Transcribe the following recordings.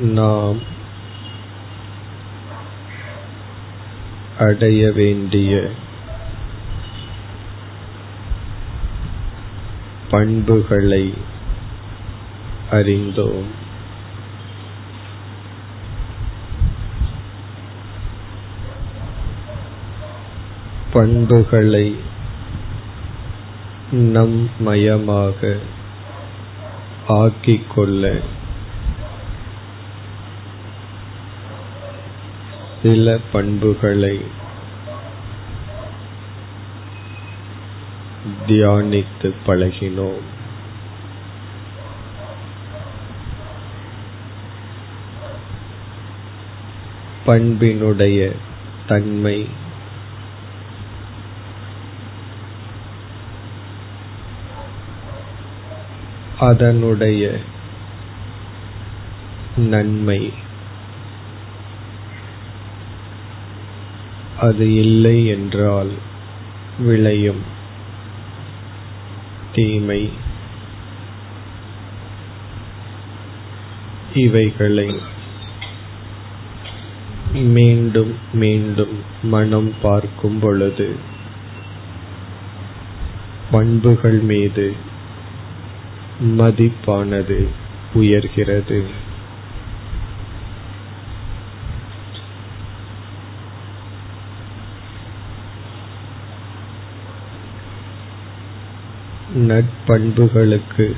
நாம் அடைய வேண்டிய பண்புகளை அறிந்தோம். பண்புகளை நம் மயமாக ஆக்கிக்கொள்ள சில பண்புகளை தியானித்து பழகினோம். பண்பினுடைய தன்மை அதனுடைய நன்மை அது இல்லை என்றால் விளையும். தீமை. இவைகளை மீண்டும் மீண்டும் மனம் பார்க்கும் பொழுது பண்புகள் மீது மதிப்பானது உயர்கிறது. நட்பண்புகளுக்கு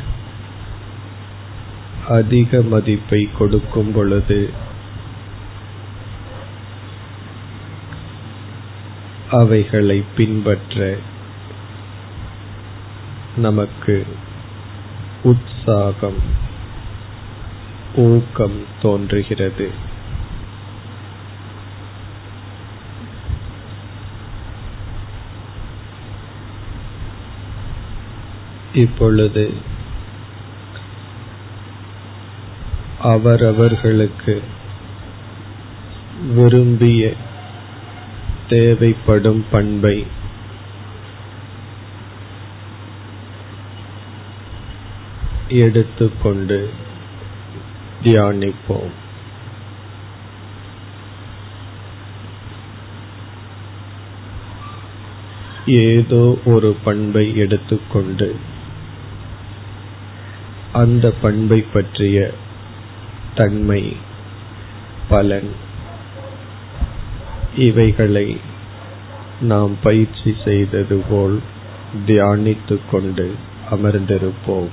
அதிக மதிப்பை கொடுக்கும் பொழுது அவைகளை பின்பற்ற நமக்கு உற்சாகம் ஊக்கம் தோன்றுகிறது. இப்பொழுது அவரவர்களுக்கு விரும்பிய தேவைப்படும் பண்பை எடுத்துக்கொண்டு தியானிப்போம். ஏதோ ஒரு பண்பை எடுத்துக்கொண்டு அந்த பண்பை பற்றிய தன்மை பலன் இவைகளை நாம் பயிற்சி செய்தது போல் தியானித்துக் கொண்டு அமர்ந்திருப்போம்.